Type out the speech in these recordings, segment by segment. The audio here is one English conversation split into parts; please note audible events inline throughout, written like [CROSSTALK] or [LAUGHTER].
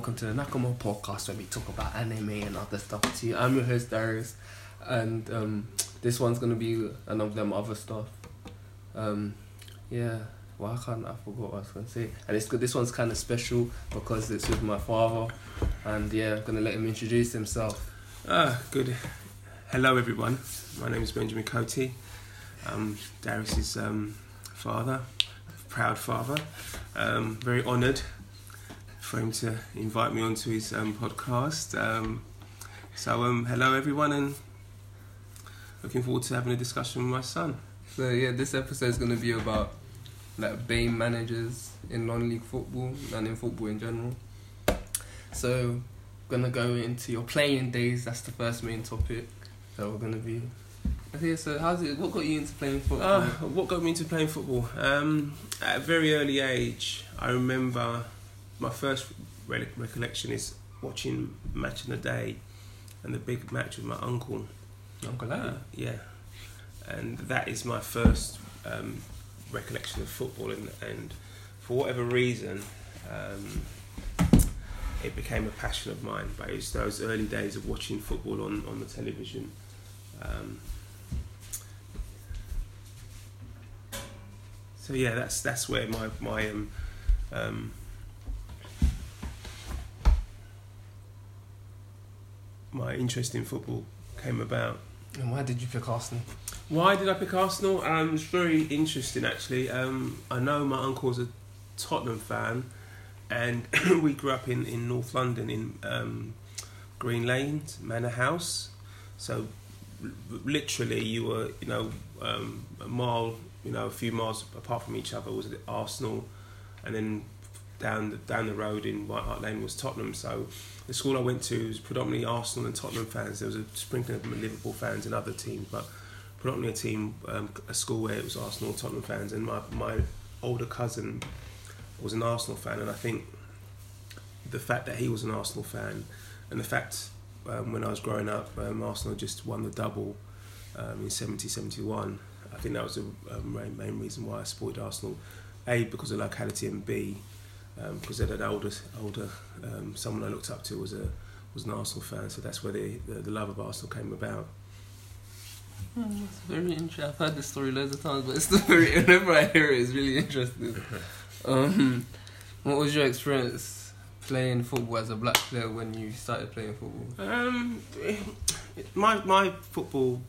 Welcome to the Nakamo podcast where we talk about anime and other stuff too. I'm your host Darius, and um, this one's gonna be another of them other stuff. Um, yeah, why can't I forgot what I was gonna say? And it's good. This one's kind of special because it's with my father, and yeah, I'm gonna let him introduce himself. Ah, good. Hello, everyone. My name is Benjamin Coty. I'm Darius's um, father, proud father. Um, very honoured for him to invite me onto his um, podcast. Um, so, um, hello, everyone, and looking forward to having a discussion with my son. So yeah, this episode is gonna be about like BAME managers in non-league football and in football in general. So, gonna go into your playing days. That's the first main topic that we're gonna be. Okay, so how's it? What got you into playing football? Ah, what got me into playing football? Um, at a very early age, I remember my first re- recollection is watching Match of the Day and the big match with my uncle. Uncle Uh, yeah, and that is my first um, recollection of football, and, and for whatever reason, um, it became a passion of mine. But it was those early days of watching football on, on the television. Um, so yeah, that's that's where my my um, my interest in football came about. And why did you pick Arsenal? Why did I pick Arsenal? Um, it's very interesting actually. Um, I know my uncle's a Tottenham fan, and [COUGHS] we grew up in, in North London in um, Green Lane Manor House. So literally, you were you know um, a mile, you know, a few miles apart from each other was it Arsenal, and then down the, down the road in White Hart Lane was Tottenham. So the school I went to was predominantly Arsenal and Tottenham fans. There was a sprinkling of Liverpool fans and other teams, but predominantly a team, um, a school where it was Arsenal, Tottenham fans, and my my older cousin was an Arsenal fan, and I think the fact that he was an Arsenal fan, and the fact um, when I was growing up, um, Arsenal just won the double um, in 70 71. I think that was the um, main, main reason why I supported Arsenal. A because of locality, and B because they had an older older um, someone I looked up to was a was an Arsenal fan, so that's where the, the, the love of Arsenal came about. It's very interesting. I've heard this story loads of times, but it's [LAUGHS] still very. Whenever I hear it, it's really interesting. [LAUGHS] Um, what was your experience playing football as a black player when you started playing football? Um, my my football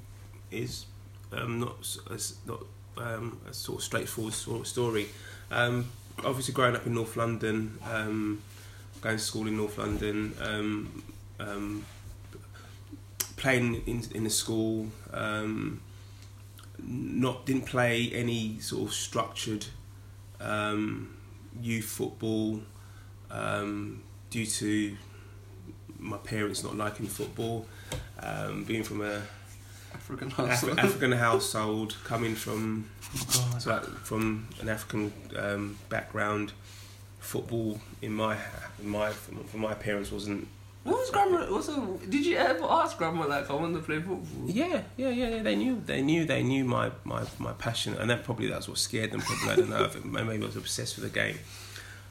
is um, not as not um, a sort of straightforward sort of story. Um, obviously, growing up in North London, um, going to school in North London, um, um, playing in in the school, um, not didn't play any sort of structured um, youth football um, due to my parents not liking football, being from a African Af- household. African household, coming from God. so like, from an African um, background, football in my in my for my parents wasn't. What was grandma? Also, did you ever ask grandma like I want to play football? Yeah, yeah, yeah, yeah. They knew, they knew, they knew my, my, my passion, and that probably that's what scared them. Probably I don't know. If it, [LAUGHS] maybe I was obsessed with the game,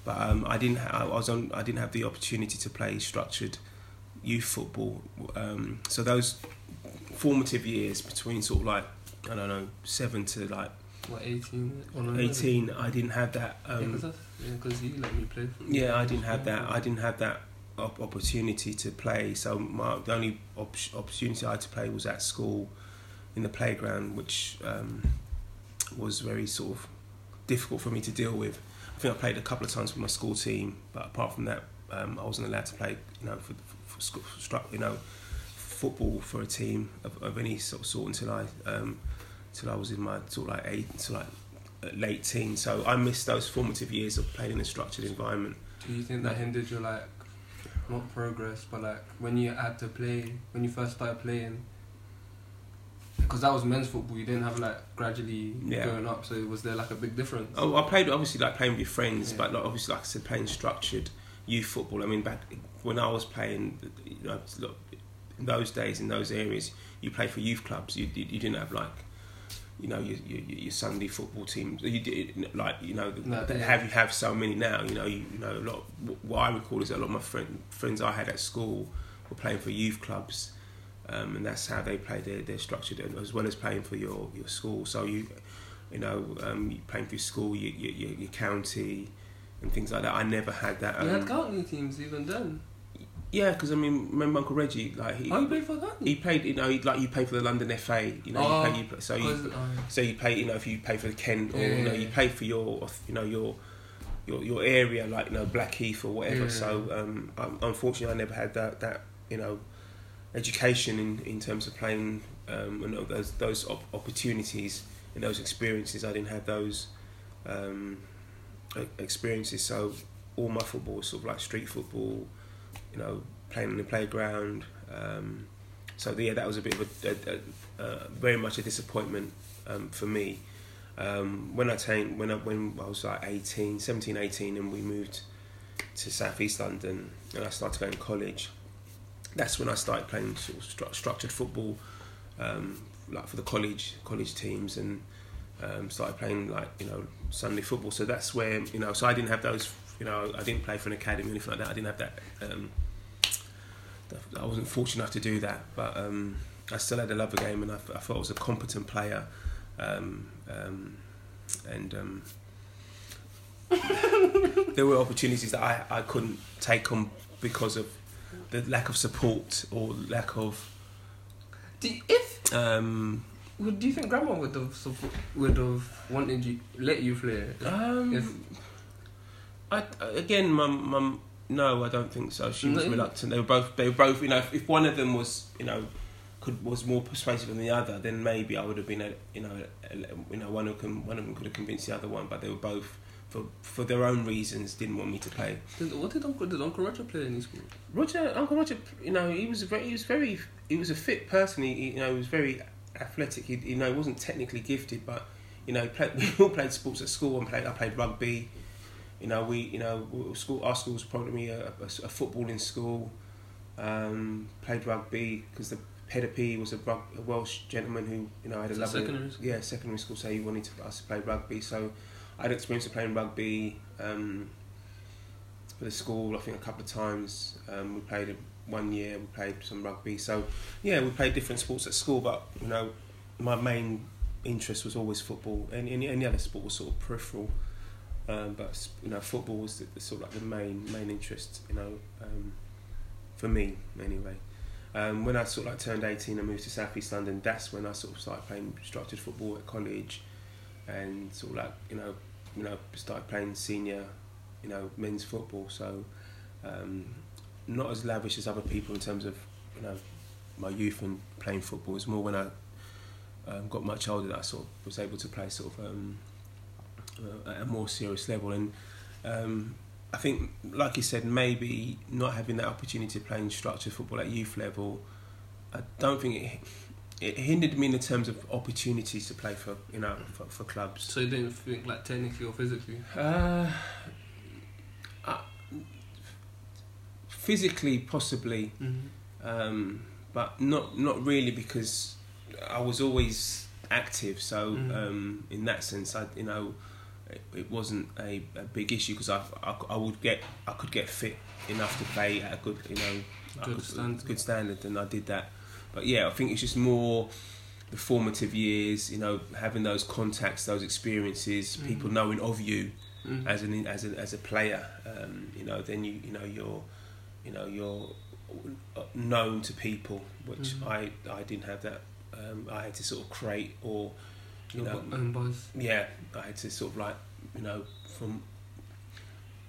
but um, I didn't. Ha- I was on. I didn't have the opportunity to play structured youth football. Um, so those formative years between sort of like I don't know seven to like What eighteen? Or no, no. eighteen, I didn't have that. Yeah, Um, because yeah, you let me play. Yeah, I didn't have that. I didn't have that op- opportunity to play. So my the only op- opportunity I had to play was at school, in the playground, which um, was very sort of difficult for me to deal with. I think I played a couple of times with my school team, but apart from that, um, I wasn't allowed to play. You know, for, for school, stru- you know, football for a team of, of any sort of sort until I um, until I was in my sort of like eight, until like uh, late teens. So I missed those formative years of playing in a structured environment. Do you think that hindered your like, not progress, but like when you had to play when you first started playing? Because that was men's football, you didn't have like gradually Yeah. going up. So was there like a big difference? Oh, I played obviously like playing with your friends, Yeah. but like, obviously like I said, playing structured youth football. I mean, back when I was playing, you know, those days in those areas, you play for youth clubs. You you, you didn't have like you know your, your, your Sunday football teams. You did like you know No, they yeah. have you have so many now. You know you, you know a lot. What I recall is that a lot of my friend, friends I had at school were playing for youth clubs, um, and that's how they play their their structured as well as playing for your your school. So you you know um, you playing for your school, your, your your your county. And things like that. I never had that. You Um, had county teams even then. Yeah, because I mean, remember Uncle Reggie? Like he, Oh, you played for county? he played. You know, he, like you pay for the London FA. You know, Oh, you pay, you, so you 'Cause, uh, so you pay, you know, if you pay for the Kent or Yeah, you know, you pay for your, you know, your your your area, like you know, Blackheath or whatever. Yeah. So um, um, unfortunately, I never had that that you know education in, in terms of playing um, and those those op- opportunities and those experiences. I didn't have those um, experiences. So all my football was sort of like street football, you know, playing in the playground. Um, so yeah, that was a bit of a, a, a, a very much a disappointment um, for me. Um, when I came, when I when I was like 18, 17, 18, and we moved to South East London, and I started going to college. That's when I started playing sort of stru- structured football, um, like for the college college teams, and um, started playing like you know Sunday football. So that's where you know. So I didn't have those. You know, I didn't play for an academy or anything like that. I didn't have that. Um, I wasn't fortunate enough to do that, but um, I still had a love of the game, and I, I thought I was a competent player. Um, um, and um, [LAUGHS] there were opportunities that I, I couldn't take on because of the lack of support or lack of. do you- if Um, would do you think grandma would have support, would have wanted you let you play? um, If- I again, mum, mum. No, I don't think so. She was mm-hmm. reluctant. They were both. They were both. You know, if, if one of them was, you know, could was more persuasive than the other, then maybe I would have been. A, you know, a, you know, one of them. One of them could have convinced the other one, but they were both. For, for their own reasons, didn't want me to play. Did, what did Uncle did Uncle Roger play in his school? Roger, Uncle Roger, you know, he was very, he was very, he was a fit person. He, he you know, he was very athletic. He, you know, he wasn't technically gifted, but you know, played, [LAUGHS] we all played sports at school and played. I played rugby. You know, we, you know, school. Our school was probably a, a, a footballing school. Um, played rugby because the head of PE was a, rug, a Welsh gentleman who, you know, had a So lovely secondary school? yeah secondary school. So he wanted to, us to play rugby. So I had experience of playing rugby. Um, for the school, I think a couple of times. Um, we played one year. We played some rugby. So yeah, we played different sports at school. But you know, my main interest was always football. Any any, any other sport was sort of peripheral. Um, but you know, football was the, the sort of like the main main interest. You know, um, for me anyway. Um, when I sort of like turned eighteen and moved to South East London, that's when I sort of started playing structured football at college, and sort of like you know, you know, started playing senior, you know, men's football. So, um, not as lavish as other people in terms of you know, my youth and playing football. It's more when I um, got much older that I sort of was able to play sort of um, at a more serious level. And um, I think, like you said, maybe not having that opportunity to play in structured football at youth level, I don't think it it hindered me in the terms of opportunities to play for you know for, for clubs. So you didn't think like technically or physically? Uh, uh, physically, possibly, Mm-hmm. um, but not not really because I was always active. So Mm. um, in that sense, I you know it, it wasn't a, a big issue because I, I I would get I could get fit enough to play at a good you know Good could- standard. good standard, and I did that. But yeah, I think it's just more the formative years. You know, having those contacts, those experiences, people Mhm. knowing of you Mm-hmm. as an as a as a player, um, you know, then you you know you're you know you're known to people, which Mhm. I I didn't have that. Um, I had to sort of create or you know bu- own buzz. yeah, I had to sort of like you know from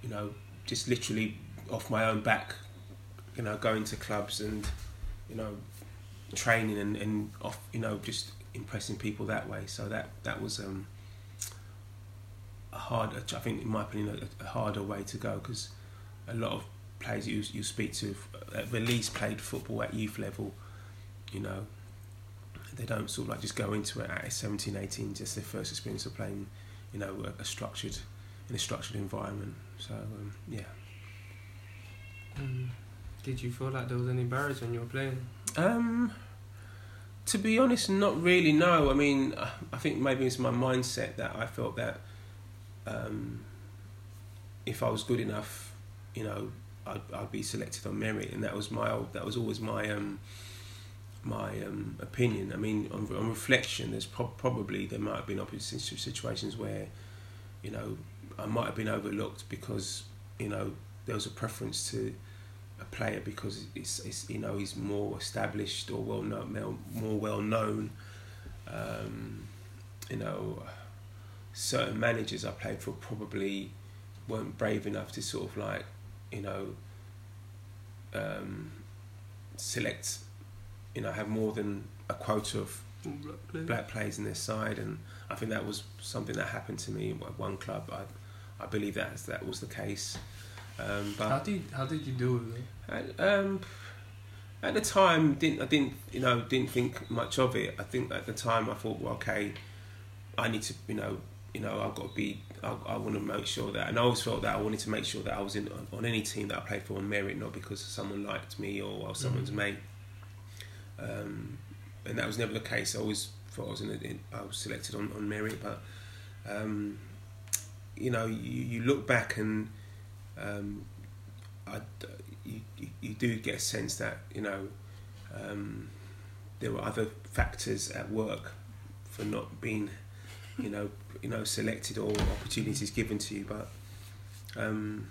you know just literally off my own back, you know, going to clubs and you know training and, and off you know just impressing people that way. So that that was um, a hard. I think, in my opinion, a, a harder way to go because a lot of players you you speak to have at least played football at youth level, you know. They don't sort of like just go into it at 17, 18, just their first experience of playing, you know, a, a structured, in a structured environment. So um, yeah. Mm. Did you feel like there was any barriers when you were playing? Um, To be honest, not really. No, I mean, I think maybe it's my mindset that I felt that um, if I was good enough, you know, I'd, I'd be selected on merit, and that was my that was always my um, my um, opinion. I mean, on, on reflection, there's pro- probably there might have been situations where, you know, I might have been overlooked because you know there was a preference to a player because it's, it's you know he's more established or well known, more well known. Um, you know, certain managers I played for probably weren't brave enough to sort of like, you know, um, select, you know, have more than a quota of black players in their side, and I think that was something that happened to me at one club. I, I believe that that was the case. Um, but how did how did you do with it? At, um, at the time, didn't I didn't you know didn't think much of it. I think at the time I thought, well, okay, I need to you know you know I've got to be I, I want to make sure that and I always felt that I wanted to make sure that I was in on, on any team that I played for on merit, not because someone liked me or someone's mm-hmm. mate. Um, and that was never the case. I always thought I was in, in I was selected on, on merit, but um, you know you, you look back and um, I, you, you do get a sense that you know um, there were other factors at work for not being you know you know selected or opportunities given to you but um,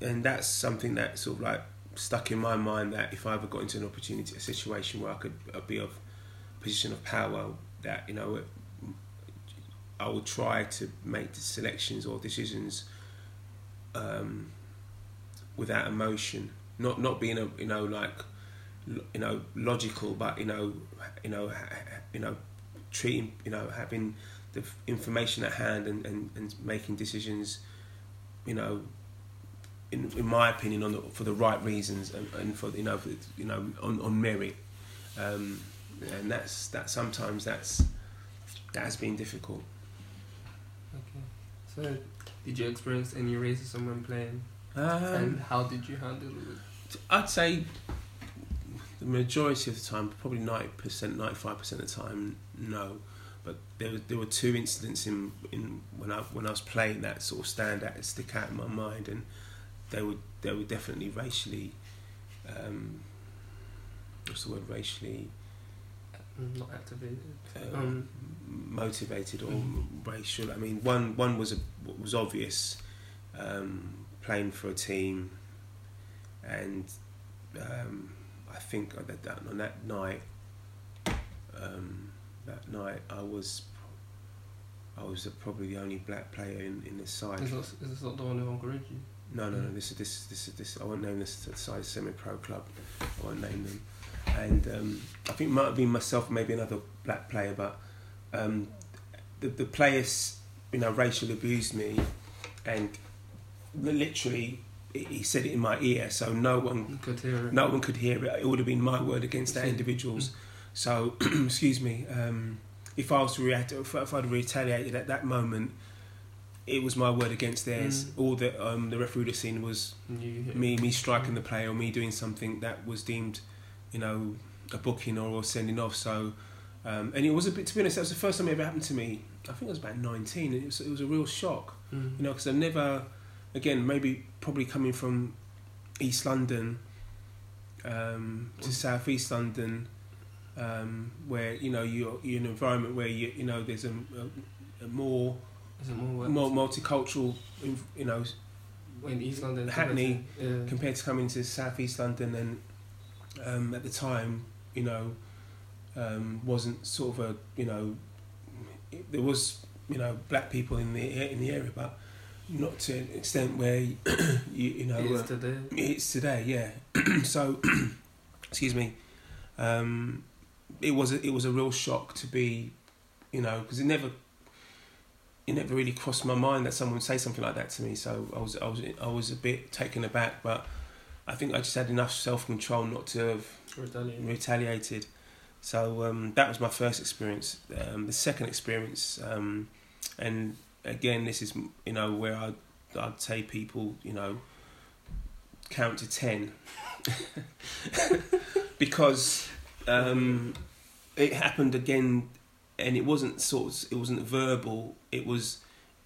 and that's something that sort of like stuck in my mind that if I ever got into an opportunity a situation where I could uh, be of position of power that you know I will try to make the selections or decisions um, without emotion, not not being a you know like you know logical, but you know you know you know treating you know having the information at hand and, and, and making decisions, you know, in, in my opinion, on the, for the right reasons and, and for you know for, you know on, on merit, um, and that's that sometimes that's that has been difficult. Okay, so did you experience any racism when playing? Um, and how did you handle it? I'd say the majority of the time, probably ninety percent, ninety five percent of the time, no. But there there were two incidents in in when I when I was playing that sort of stand out and stick out in my mind, and they were they were definitely racially. Um, what's the word? Racially. Not actively Uh, um, motivated or mm. racial. I mean, one one was a, was obvious, um, playing for a team, and um, I think that, that on that night, um, that night I was I was probably the only black player in, in this side. Is this, is this not the one who encouraged you? No, no, no. This is this this is this. I won't name this size semi-pro club. I won't name them. And um, I think it might have been myself, maybe another black player, but um, the the players, you know, racial abused me, and literally he said it in my ear, so no one could hear it. No one could hear it. It would have been my word against that individual's. So, [CLEARS THROAT] excuse me. Um, if I was to react, if, if I'd retaliated at that moment, it was my word against theirs. Mm. All that um, the referee would have seen was me, me striking the player or me doing something that was deemed, you know, a booking or, sending off. So, um, and it was a bit. To be honest, that was the first time it ever happened to me. I think I was about nineteen, and it was, it was a real shock. Mm. You know, because I've never again, maybe probably coming from East London um, to South East London, um, where you know you're, you're in an environment where you you know there's a, a, a more more, more multicultural, you know, in East London, Hackney yeah. compared to coming to South East London, and um, at the time, you know, um, wasn't sort of a you know, it, there was you know black people in the in the area, but not to an extent where [COUGHS] you, you know it is uh, today. It's today, yeah. [COUGHS] so, [COUGHS] excuse me. Um, it was a, it was a real shock to be, you know, because it never it never really crossed my mind that someone would say something like that to me. So I was I was I was a bit taken aback, but I think I just had enough self control not to have retaliated. retaliated. So um, that was my first experience. Um, the second experience, um, and again, this is you know where I I'd say people you know count to ten [LAUGHS] because um, it happened again, and it wasn't sort of, it wasn't verbal. It was,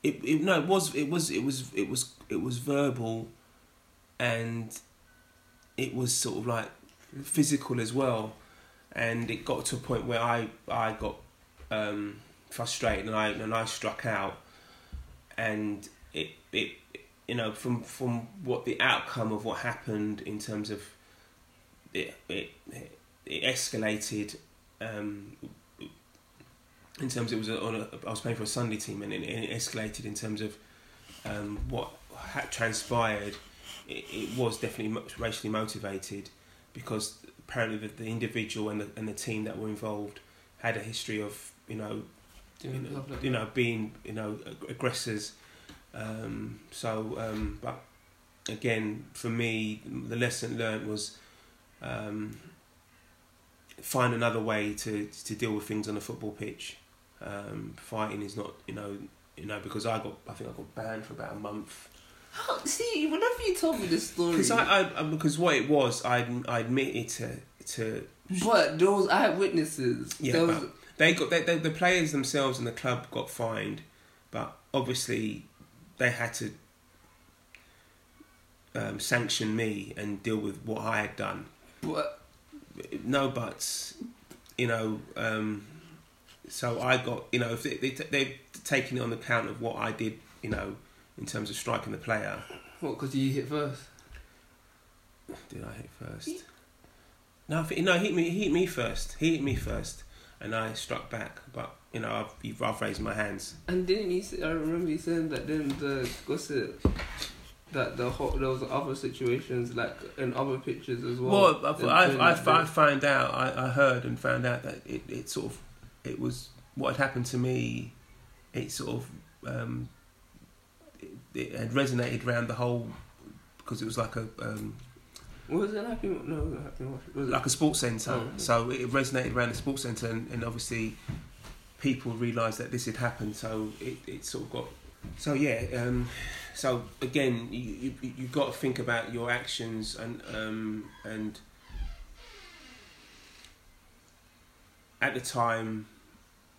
it, it no, it was it was it was it was it was verbal, and it was sort of like physical as well, and it got to a point where I I got um, frustrated and I and I struck out, and it it you know from from what the outcome of what happened in terms of it it, it escalated um, in terms of it was on a, I was playing for a Sunday team and it, it escalated in terms of um, what had transpired. It, it was definitely racially motivated because apparently the, the individual and the, and the team that were involved had a history of you know you know, you know being you know aggressors. Um, so um, but again for me the lesson learned was um, find another way to to deal with things on a football pitch um, fighting is not you know you know because I got I think I got banned for about a month how, see, whenever you told me this story, because I, I because what it was, I I admitted to to. But those eyewitnesses, yeah, was... they got they, they, the players themselves and the club got fined, but obviously they had to um, sanction me and deal with what I had done. What? No buts, you know. Um, so I got you know if they, they they've taken it on account of what I did, you know in terms of striking the player. What? Because you hit first. Did I hit first? No, I no, he hit me. He hit me first. He hit me first, and I struck back. But you know, I've, I've raised my hands. And didn't you? Say, I remember you saying that then the it? That the whole, there was other situations like in other pictures as well. Well, I I, I, I found out. I, I heard and found out that it, it sort of it was what had happened to me. It sort of um, it had resonated around the whole because it was like a. Um, was it happy? No, happy. Was it like a sports centre? Oh, So it resonated around the sports centre, and, and obviously people realised that this had happened. So it, it sort of got. So yeah. Um, so again, you you you got to think about your actions and um, and at the time,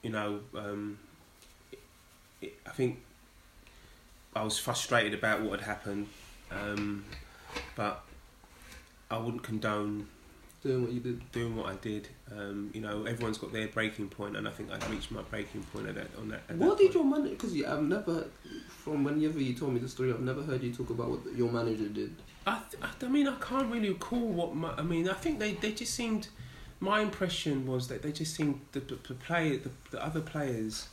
you know, um, it, I think I was frustrated about what had happened, um, but I wouldn't condone doing what you did. Doing what I did. Um, you know, everyone's got their breaking point, and I think I reached my breaking point at that. On that. At what that did point. your manager? Because I've never, from whenever you told me the story, I've never heard you talk about what your manager did. I, th- I mean, I can't really recall what my. I mean, I think they, they just seemed. My impression was that they just seemed the the, the play the, the other players,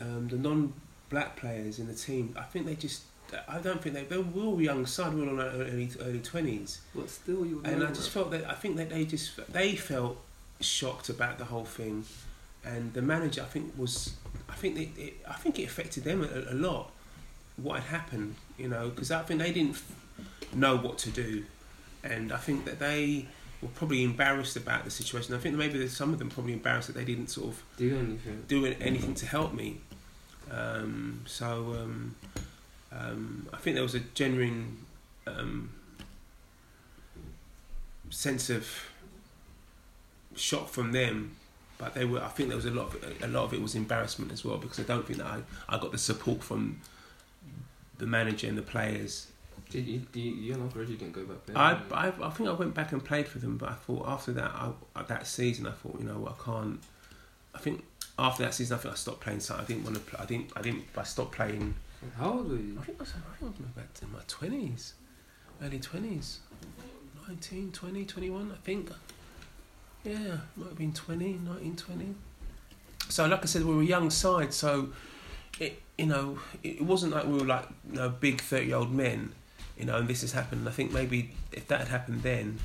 um, the non black players in the team, I think they just. I don't think they they were all young side, we were all early early twenties. But still, you. And I just felt that I think that they just they felt shocked about the whole thing, and the manager I think was I think they, it, I think it affected them a, a lot. What had happened, you know, because I think they didn't know what to do, and I think that they were probably embarrassed about the situation. I think maybe some of them probably embarrassed that they didn't sort of do anything do anything to help me. Um, so um, um, I think there was a genuine um, sense of shock from them, but they were. I think there was a lot. Of, a lot of it was embarrassment as well because I don't think that I, I got the support from the manager and the players. Did you? Do you you're not you didn't go back there. I, I I think I went back and played for them, but I thought after that I, uh, that season I thought you know I can't. I think after that season, I think I stopped playing. So I didn't want to. Play, I didn't. I didn't. I stopped playing. How old were you? I think I was, I think I was back in my twenties, early twenties, 19, 20, 21, I think. Yeah, might have been 20, 19, 20. So, like I said, we were a young side, so it you know it wasn't like we were like you know big thirty year old men, you know, and this has happened. I think maybe if that had happened then,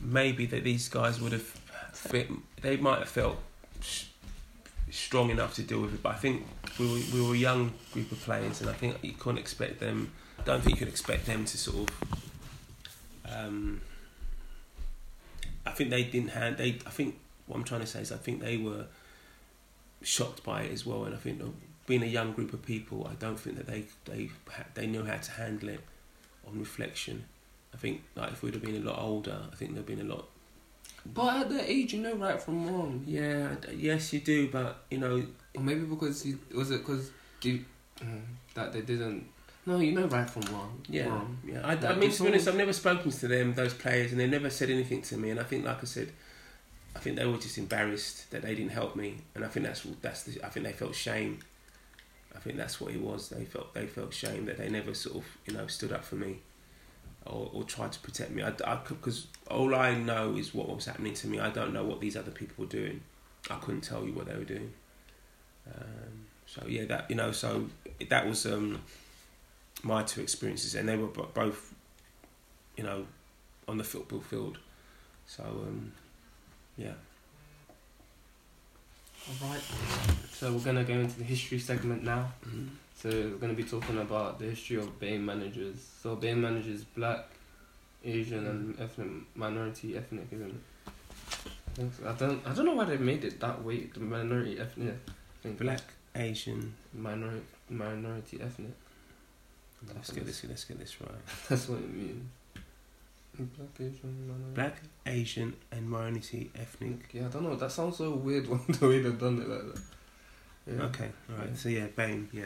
maybe that these guys would have fit. They might have felt strong enough to deal with it. But I think we were, we were a young group of players, and I think you couldn't expect them. I don't think you could expect them to sort of. Um, I think they didn't hand. They. I think what I'm trying to say is I think they were shocked by it as well, and I think being a young group of people, I don't think that they they they knew how to handle it on reflection. I think like if we'd have been a lot older, I think there'd been a lot But at that age, you know right from wrong. Yeah, yes, you do, but you know, Or maybe because he was it because mm, that they didn't. No, you know right from wrong. yeah, Wrong. yeah. I, I mean, to be honest, I've never spoken to them, those players, and they never said anything to me. And I think, like I said, I think they were just embarrassed that they didn't help me, and I think that's that's the, I think they felt shame. I think that's what it was. They felt they felt shame that they never sort of you know stood up for me, or, or tried to protect me. I because all I know is what was happening to me. I don't know what these other people were doing. I couldn't tell you what they were doing. Um, so yeah, that you know, so that was um, my two experiences, and they were both, you know, on the football field. So um, yeah. Alright. So we're gonna go into the history segment now. Mm-hmm. So we're gonna be talking about the history of BAME managers. So BAME managers, black, Asian, and ethnic minority ethnic, isn't it? I, think so. I don't. I don't know why they made it that way. The minority ethnic. Black, Asian. minority minority ethnic. Let's get this. Let's get this right. [LAUGHS] That's what it means. Black Asian minority. Black, Asian, and minority ethnic. Yeah, I don't know. That sounds so weird [LAUGHS] One the way they've done it like that. Yeah. Okay, right. Yeah. So yeah, BAME. Yeah.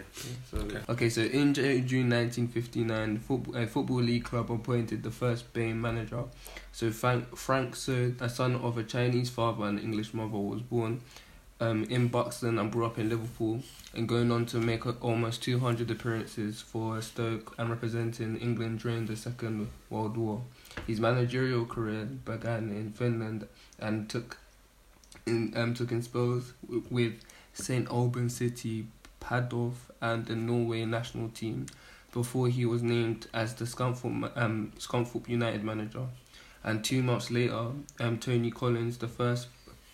So, Okay. okay. so in June 1959, the football, uh, football League club appointed the first BAME manager. So Frank, Frank Soo, a son of a Chinese father and English mother, was born um, in Buxton and brought up in Liverpool, and going on to make uh, almost 200 appearances for Stoke and representing England during the Second World War. His managerial career began in Finland and took in um, took in spells with St Albans City, Padova, and the Norway national team before he was named as the Scunthorpe, um, Scunthorpe United manager. And two months later, um, Tony Collins, the first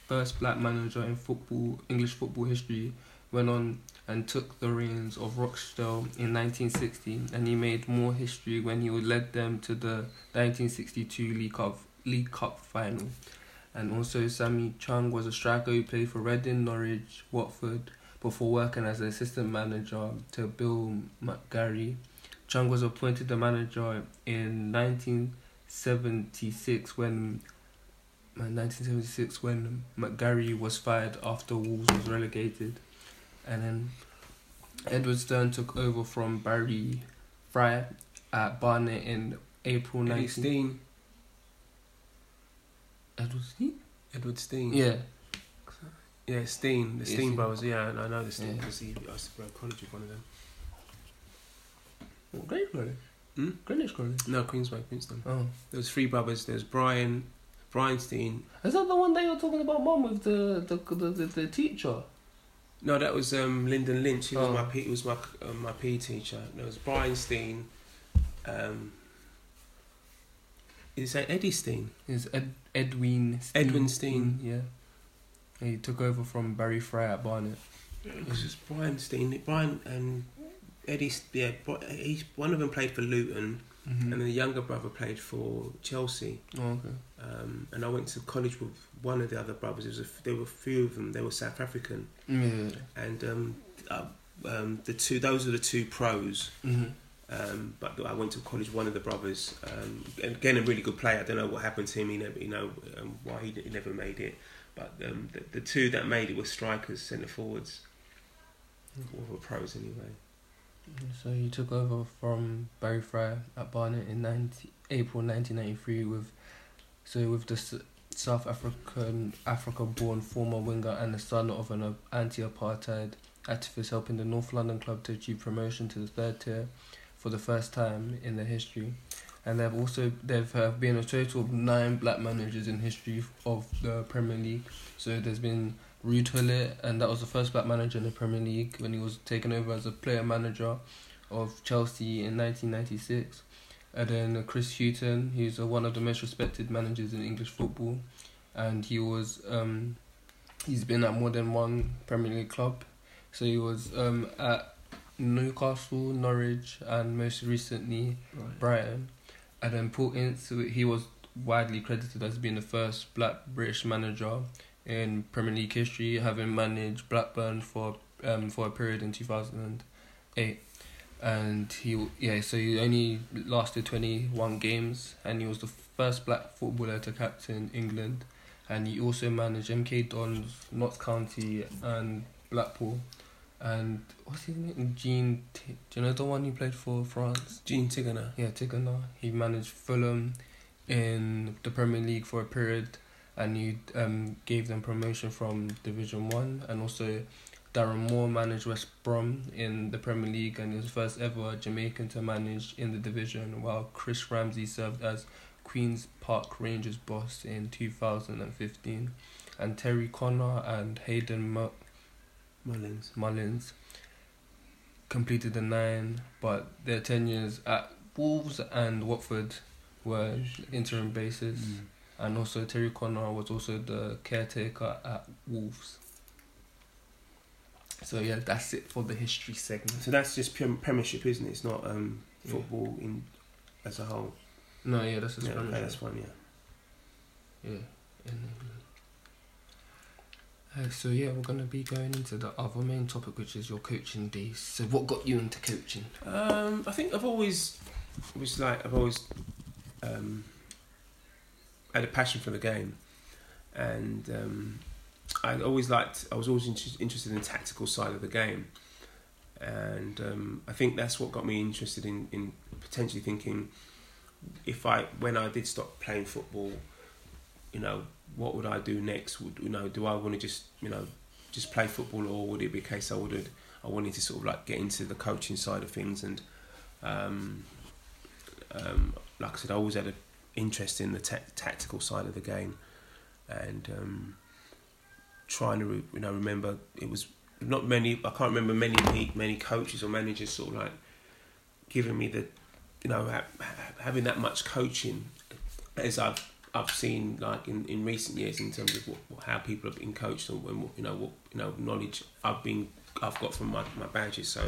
first black manager in football English football history, went on and took the reins of Rochdale in 1960, and he made more history when he led them to the 1962 League Cup League Cup final. And also, Sammy Chung was a striker who played for Reading, Norwich, Watford, before working as an assistant manager to Bill McGarry. Chung was appointed the manager in 1976 when. uh, 1976 when McGarry was fired after Wolves was relegated, and then Edward Stein took over from Barry Fryer at Barnet in April Eddie 19. Stein. Edward Stein? Edward Stein. Yeah. Yeah, Stein. The Stein brothers. Yeah, I know the Stein Yeah. he I used to college with one of them. What Greenwich College. Hmm? Greenwich College. No, Queensway, Queenston. Oh. There was three brothers. There's Brian, Brian Stein. Is that the one that you're talking about, Mom, with the the the, the, the teacher? No, that was um, Lyndon Lynch. He was Oh. my P, he was my uh, my PE teacher. There was Brian Stein. Um, is that Eddie Stein? Is Ed, Edwin Stein. Edwin Stein. Yeah. He took over from Barry Fry at Barnet. It was just Brian Stein. Brian and Eddie. Yeah, he's one of them played for Luton, Mm-hmm. and then the younger brother played for Chelsea. oh, okay. Um, and I went to college with one of the other brothers. There was a, f- there were a few of them. They were South African, Yeah. and um, uh, um, the two those are the two pros. Mm-hmm. Um, but I went to college. One of the brothers, um, and again, a really good player. I don't know what happened to him. He never, you know, um, why he, he never made it. But um, the, the two that made it were strikers, centre forwards, or were pros anyway. So he took over from Barry Fry at Barnet in 90, April 1993 with, so with the South African Africa-born former winger and the son of an anti-apartheid activist, helping the North London club to achieve promotion to the third tier for the first time in their history. And they've also they've have been a total of nine black managers in history of the Premier League. So there's been Ruud Gullit, and that was the first black manager in the Premier League when he was taken over as a player manager of Chelsea in 1996. And then Chris Hughton, he's uh, one of the most respected managers in English football, and he was um, he's been at more than one Premier League club. So he was um, at Newcastle, Norwich, and most recently Brighton. And then Paul Ince, he was widely credited as being the first black British manager in Premier League history, having managed Blackburn for um for a period in two thousand and eight. And he yeah, so he only lasted twenty one games and he was the first black footballer to captain England and he also managed MK Dons, Notts County, and Blackpool. And what's his name? Jean. T- do you know the one who played for France? Jean Tigana. Yeah, Tigana. He managed Fulham in the Premier League for a period, and he um, gave them promotion from Division One. And also, Darren Moore managed West Brom in the Premier League, and the first ever Jamaican to manage in the division. While Chris Ramsey served as Queens Park Rangers boss in two thousand and fifteen, and Terry Connor and Hayden Mu- Mullins. Mullins completed the nine, but their tenures at Wolves and Watford were interim basis, Mm. And also Terry Connor was also the caretaker at Wolves. So yeah, that's it for the history segment. So that's just Premiership, isn't it? It's not um, Yeah. football in as a whole. No, yeah, that's the Yeah, okay, Premiership. that's fine. Yeah. Yeah. Uh, so yeah, we're gonna be going into the other main topic, which is your coaching days. So what got you into coaching? Um, I think I've always was like I've always um, had a passion for the game, and um, I always liked. I was always inter- interested in the tactical side of the game, and um, I think that's what got me interested in in potentially thinking if I when I did stop playing football, you know, what would I do next? Would you know, do I want to just you know just play football, or would it be a case I would I wanted to sort of like get into the coaching side of things and um, um, like I said, I always had an interest in the ta- tactical side of the game, and um, trying to re- you know remember it was not many. I can't remember many many coaches or managers sort of like giving me the you know ha- ha- having that much coaching as I've I've seen like in, in recent years in terms of what, how people have been coached and, what, you know what you know knowledge I've been I've got from my, my badges so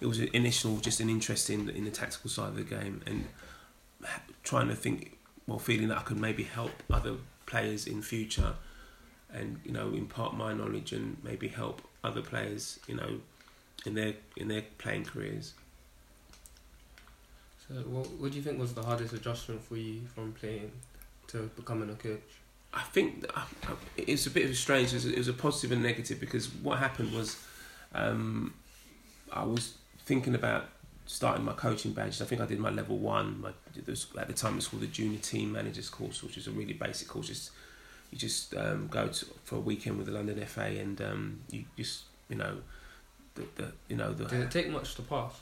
it was an initial just an interest in in the tactical side of the game and trying to think well feeling that I could maybe help other players in future and you know impart my knowledge and maybe help other players you know in their in their playing careers So what what do you think was the hardest adjustment for you from playing to becoming a coach? I think uh, uh, it's a bit of a strange. It was a, it was a positive and negative because what happened was, um, I was thinking about starting my coaching badge. I think I did my level one. My, was, at the time, it's called the junior team managers course, which is a really basic course. Just you just um, go to, for a weekend with the London FA, and um, you just you know the, the you know the Did it take much to pass?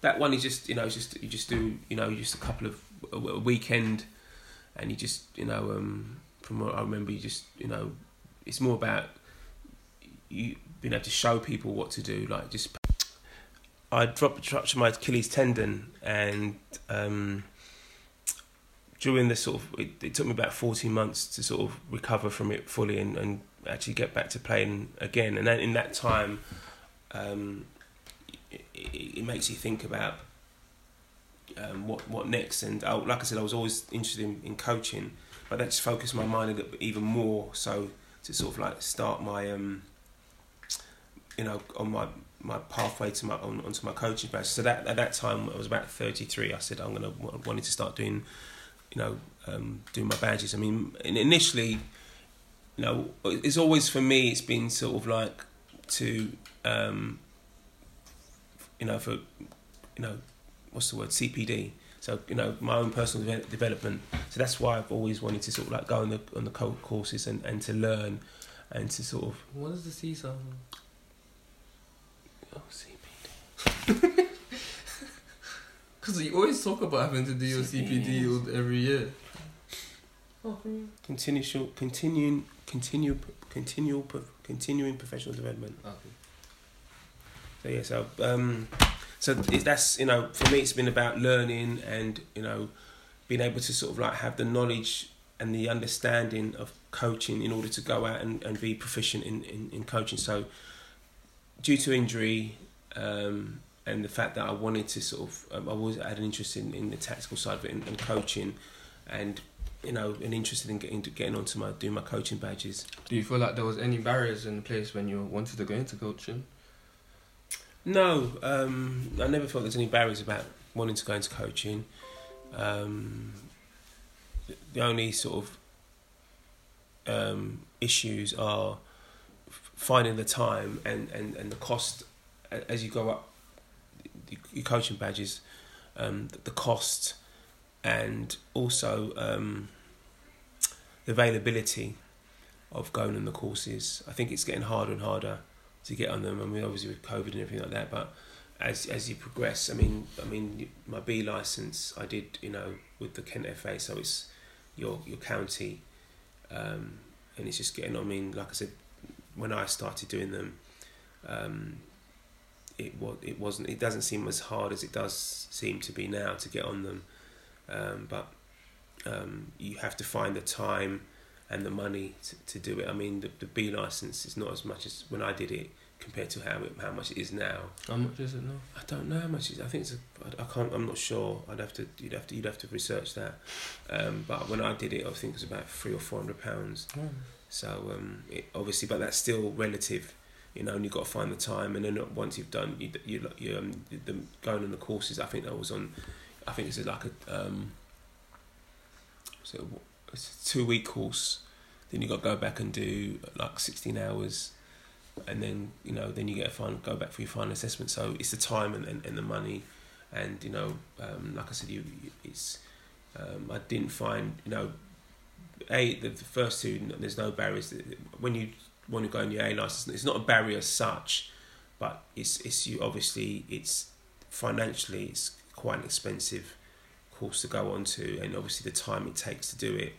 that one is just you know it's just you just do you know just a couple of a, a weekend and you just you know um from what I remember you just you know it's more about you being able to show people what to do like just I dropped a ruptured my Achilles tendon and um during the sort of it, it took me about 14 months to sort of recover from it fully and, and actually get back to playing again and then in that time um it, it, makes you think about um, what what next. And I, like I said, I was always interested in, in coaching, but that just focused my mind even more. So to sort of like start my um, you know, on my my pathway to my on, onto my coaching badge. So that at that time I was about thirty three. I said I'm gonna wanted to start doing, you know, um, doing my badges. I mean, initially, you know, it's always for me. It's been sort of like to um, you know, for, you know, what's the word, CPD. So you know, my own personal de- development. So that's why I've always wanted to sort of like go on the on the courses and, and to learn, and to sort of. What does the C sound? Oh, CPD. [LAUGHS] Because you always talk about having to do your CPD every year. Oh, Continuous, continuing, continue, continual, continuing professional development. okay. So yeah, so um, so it, that's you know for me it's been about learning and you know being able to sort of like have the knowledge and the understanding of coaching in order to go out and, and be proficient in, in, in coaching. So due to injury um, and the fact that I wanted to sort of um, I always had an interest in, in the tactical side of it and, and coaching and you know and interested in getting getting onto my doing my coaching badges. Do you feel like there was any barriers in place when you wanted to go into coaching? No, um, I never felt there's any barriers about wanting to go into coaching. Um, the only sort of um, issues are finding the time and, and, and the cost as you go up your coaching badges, um, the cost, and also um, the availability of going on the courses. I think it's getting harder and harder to get on them. I mean, obviously with COVID and everything like that, but as as you progress, I mean, I mean, my B license I did, you know, with the Kent FA, so it's your your county, um, and it's just getting. I mean, like I said, when I started doing them, um, it was it wasn't. It doesn't seem as hard as it does seem to be now to get on them, um, but um, you have to find the time and the money to, to do it. I mean, the, the B license is not as much as when I did it compared to how it, how much it is now. How much is it now? I don't know how much. It is. I think it's. A, I, I can't. I'm not sure. I'd have to. You'd have to. You'd have to research that. Um, but when I did it, I think it was about three or four hundred pounds. So um, it, obviously, but that's still relative. You know, and you've got to find the time, and then once you've done, you you, you um, the, going on the courses. I think that was on. I think it's like a um. So it's a two week course. Then you got to go back and do like sixteen hours and then you know then you get a final go back for your final assessment so it's the time and, and, and the money and you know um, like I said you it's um, I didn't find you know a the, the first two there's no barriers when you want to go on your A license it's not a barrier as such but it's it's you obviously it's financially it's quite an expensive course to go on to and obviously the time it takes to do it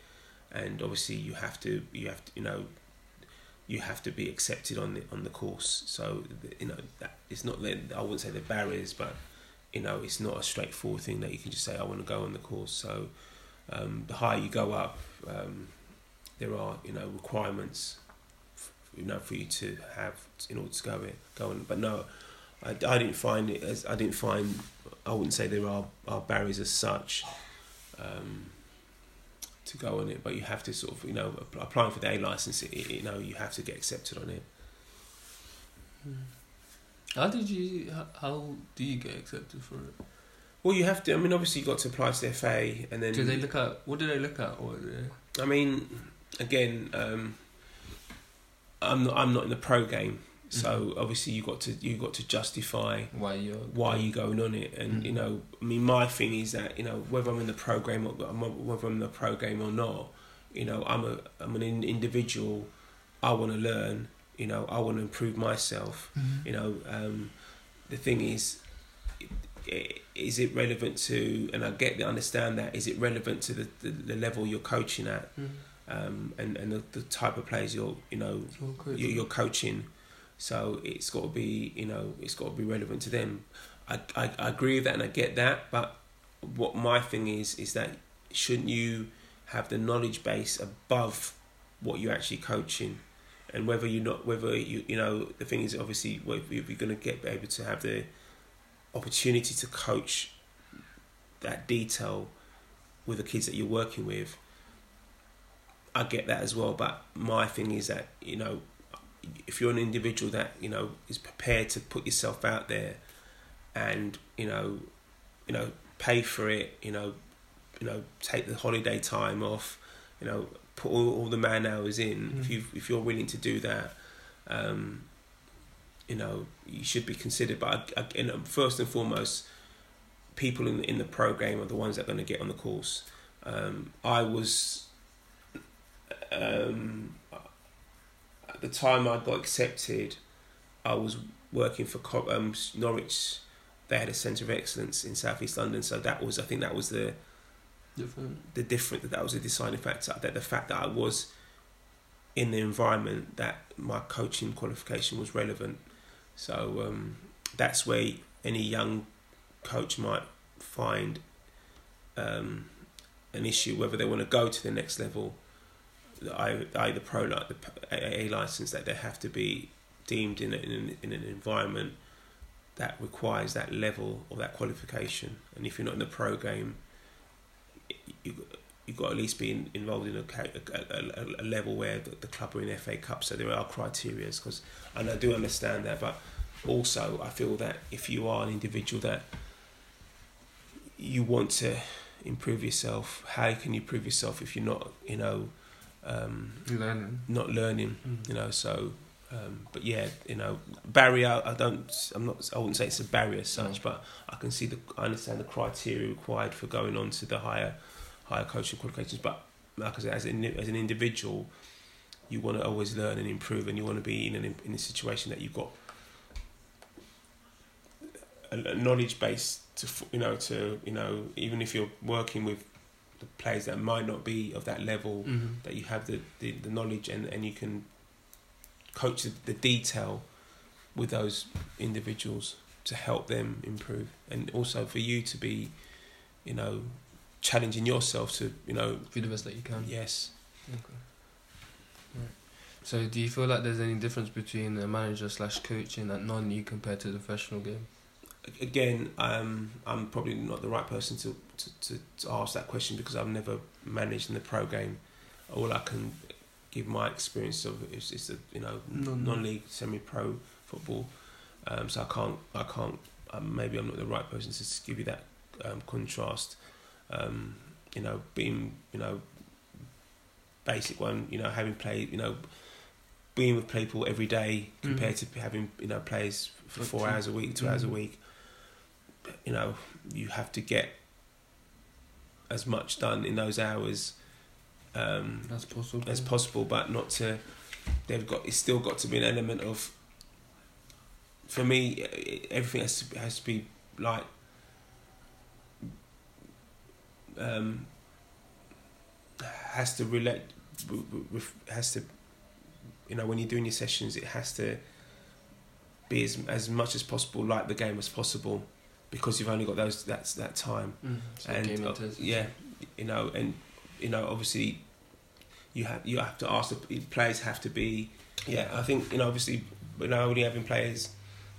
and obviously you have to you have to you know you have to be accepted on the on the course. So you know that it's not I wouldn't say the barriers, but you know it's not a straightforward thing that you can just say I want to go on the course. So um, the higher you go up, um, there are you know requirements, you know for you to have in order to go in, go on. But no, I, I didn't find it as I didn't find I wouldn't say there are, are barriers as such. Um, to go on it, but you have to sort of you know applying for the A license. It, you know you have to get accepted on it. How did you? How, how do you get accepted for it? Well, you have to. I mean, obviously, you got to apply to the FA, and then do they look at what do they look at? Or. I mean, again, um, I'm not. I'm not in the pro game, so mm-hmm. obviously you got to you got to justify why you why you going on it, and mm-hmm. you know, I mean, my thing is that you know whether I'm in the program or whether I'm in the program or not, you know, I'm a I'm an individual. I want to learn. You know, I want to improve myself. Mm-hmm. You know, um, the thing is, is it relevant to? And I get the understand that. Is it relevant to the the, the level you're coaching at? Um, and and the, the type of players you're you know you're, you're coaching so it's got to be, you know, it's got to be relevant to them. I, I, I agree with that and I get that, but what my thing is is that shouldn't you have the knowledge base above what you're actually coaching, and whether you're not, whether you, you know, the thing is obviously if you're going to get able to have the opportunity to coach that detail with the kids that you're working with. I get that as well, but my thing is that you know if you're an individual that you know is prepared to put yourself out there and you know you know pay for it you know you know take the holiday time off you know put all, all the man hours in mm. if you if you're willing to do that um, you know you should be considered but again first and foremost people in in the program are the ones that are going to get on the course um, I was um, at the time I got accepted, I was working for um, Norwich. They had a centre of excellence in Southeast London, so that was I think that was the different. the different that was a deciding factor. That the fact that I was in the environment that my coaching qualification was relevant. So um, that's where any young coach might find um, an issue whether they want to go to the next level either pro like the AA license that they have to be deemed in, a, in, an, in an environment that requires that level of that qualification. And if you're not in the pro game, you you've got to at least be in, involved in a, a, a, level where the, the club are in FA Cup. So there are criteria because, and I do understand that, but also I feel that if you are an individual that you want to improve yourself, how can you prove yourself if you're not, you know, um, Learning. not learning. Mm. You know, so. Um, but yeah, you know, barrier. I don't. I'm not. I wouldn't say it's a barrier as such, No. but I can see the. I understand the criteria required for going on to the higher, higher coaching qualifications. But like I said, as an as an individual, you want to always learn and improve, and you want to be in an in a situation that you've got a, a knowledge base to you know to you know even if you're working with the players that might not be of that level Mm-hmm. that you have the, the, the knowledge and, and you can coach the, the detail with those individuals to help them improve and also for you to be you know challenging yourself to you know Do the best that you can. yes Okay. Right. So, do you feel like there's any difference between a manager slash coach in that non-league compared to the professional game? Again um, I'm probably not the right person to, to, to, to ask that question because I've never managed in the pro game. All I can give my experience of is, is the you know Non- non-league. semi-pro football. Um, so I can't I can't um, maybe I'm not the right person to give you that um, contrast. Um, you know being you know basic one you know having played you know being with people every day compared to having you know players for four hours a week two hours a week you know you have to get as much done in those hours um, That's possible. as possible, but not to. They've got. It's still got to be an element of. For me, everything has to, has to be like. Um, has to relate. w- w- with- Has to, you know, when you're doing your sessions, it has to. Be as as much as possible like the game as possible, because you've only got those that's that time Mm. So and uh, yeah, you know, and you know, obviously, you have you have to ask the players have to be. Yeah, I think you know, obviously, you know, only having players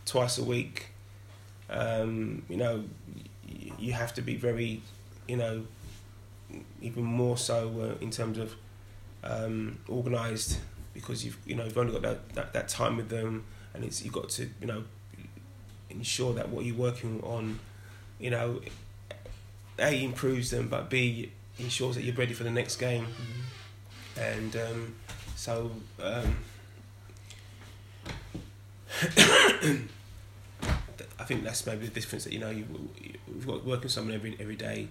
twice a week, um, you know, y- you have to be very, you know, even more so uh, in terms of um, organised because you've you know you've only got that, that, that time with them and it's you've got to you know ensure that what you're working on you know a improves them but b ensures that you're ready for the next game. Mhm. and um, so um, [COUGHS] I think that's maybe the difference that you know you, you've got working someone every every day.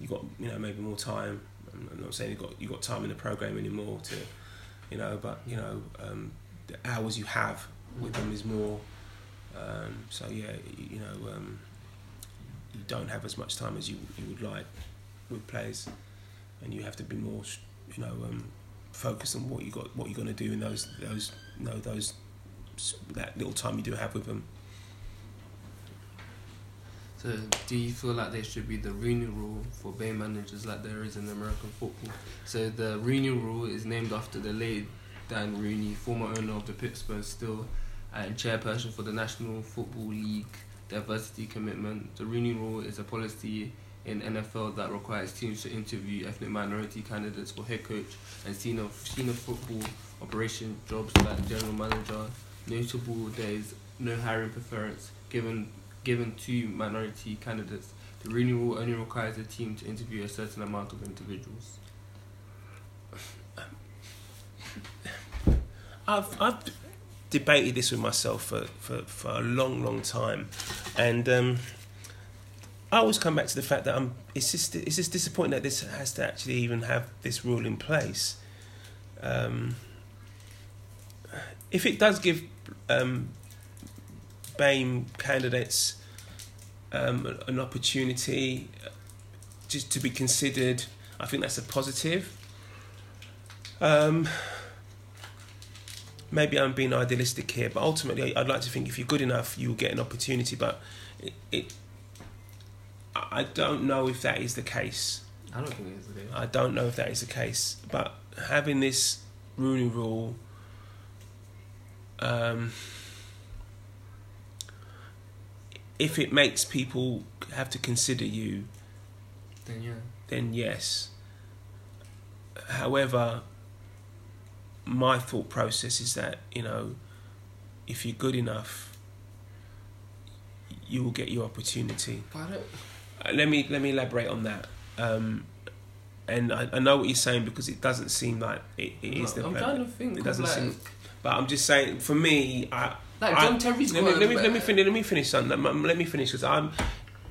You've got you know maybe more time. I'm not saying you've got you've got time in the program anymore to you know but you know um, the hours you have with them is more um, so yeah you, you know um, you don't have as much time as you, you would like with players. And you have to be more you know um, focused on what you got what you're going to do in those those you know those that little time you do have with them. So, do you feel like there should be the Rooney Rule for BAME managers like there is in American football? So, the Rooney Rule is named after the late Dan Rooney, former owner of the Pittsburgh Steel and chairperson for the National Football League Diversity Commitment. The Rooney Rule is a policy in NFL that requires teams to interview ethnic minority candidates for head coach and senior, senior football operation jobs like general manager. Notable, there is no hiring preference given given to minority candidates. The Rooney Rule only requires a team to interview a certain amount of individuals. I've I've debated this with myself for, for, for a long long time. And um, I always come back to the fact that I'm it's just it's just disappointing that this has to actually even have this rule in place. Um, if it does give um, BAME candidates um, an opportunity just to be considered I think that's a positive. Um, maybe I'm being idealistic here, but ultimately, I'd like to think if you're good enough, you'll get an opportunity. But it, it I don't know if that is the case. I don't think it's the case. I don't know if that is the case. But having this Rooney Rule, um, if it makes people have to consider you, Then yeah. then yes. However, my thought process is that you know, if you're good enough, you will get your opportunity. But I. Uh, let me let me elaborate on that. Um, and I, I know what you're saying because it doesn't seem like it, it is the I'm plan. trying to think. It doesn't like, seem- But I'm just saying, for me, I like I- John Terry's let me, let me let me finish. Let me finish, son. Let me, finish because I'm,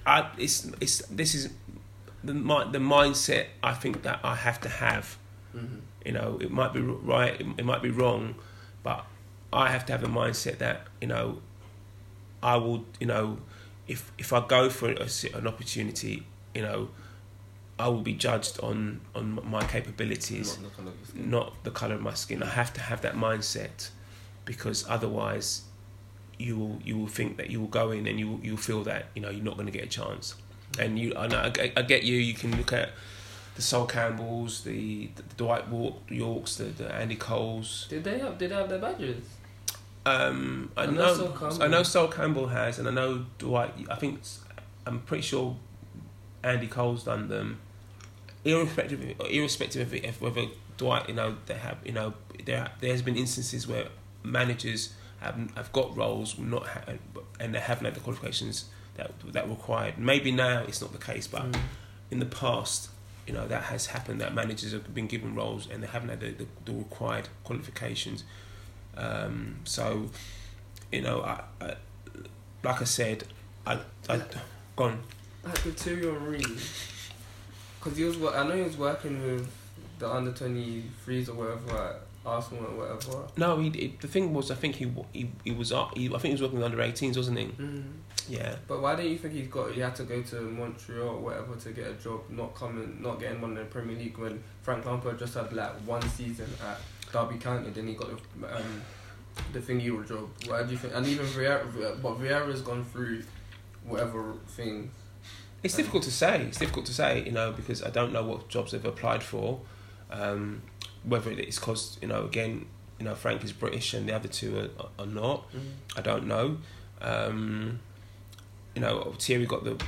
I it's it's this is the mi- the mindset I think that I have to have. Mhm. You know, it might be right, it, it might be wrong, but I have to have a mindset that you know, I will. You know, if if I go for a, an opportunity, you know, I will be judged on on my capabilities Not the colour of your skin. not the color of my skin. I have to have that mindset because otherwise, you will you will think that you will go in and you will, you'll feel that you know you're not going to get a chance. And you, I, know, I, I get you. You can look at the Sol Campbells, the, the Dwight Walk, Yorkes, the, the Andy Coles. Did they have? Did they have their badges? Um, I I know know, Campbell. I know Sol Campbell has, and I know Dwight. I think I'm pretty sure Andy Cole's done them. Irrespective, irrespective of, it, whether Dwight, you know, they have, you know, there there's been instances where managers have have got roles not ha- and they haven't had the qualifications that that were required. Maybe now it's not the case, but Mm. in the past, you know, that has happened. That managers have been given roles and they haven't had the, the, the required qualifications. Um, so, you know, I, I, like I said, I, I gone. Like with Thierry Henry, because he was. I know he was working with the under twenty threes or whatever at Arsenal or whatever. No, he, it, the thing was, I think he he, he was up. He, I think he was working with under 18s, wasn't he? Mm. Yeah. But why don't you think he's got? He had to go to Montreal or whatever to get a job, not coming, not getting one in the Premier League when Frank Lampard just had like one season at Derby County, then he got the um, the thing Euro job. Why do you think? And even Vieira, but Vieira's gone through whatever thing. It's difficult to say. It's difficult to say, you know, because I don't know what jobs they've applied for. Um, whether it's because, you know, again, you know, Frank is British and the other two are, are not. I don't know. Um, you know, Thierry got the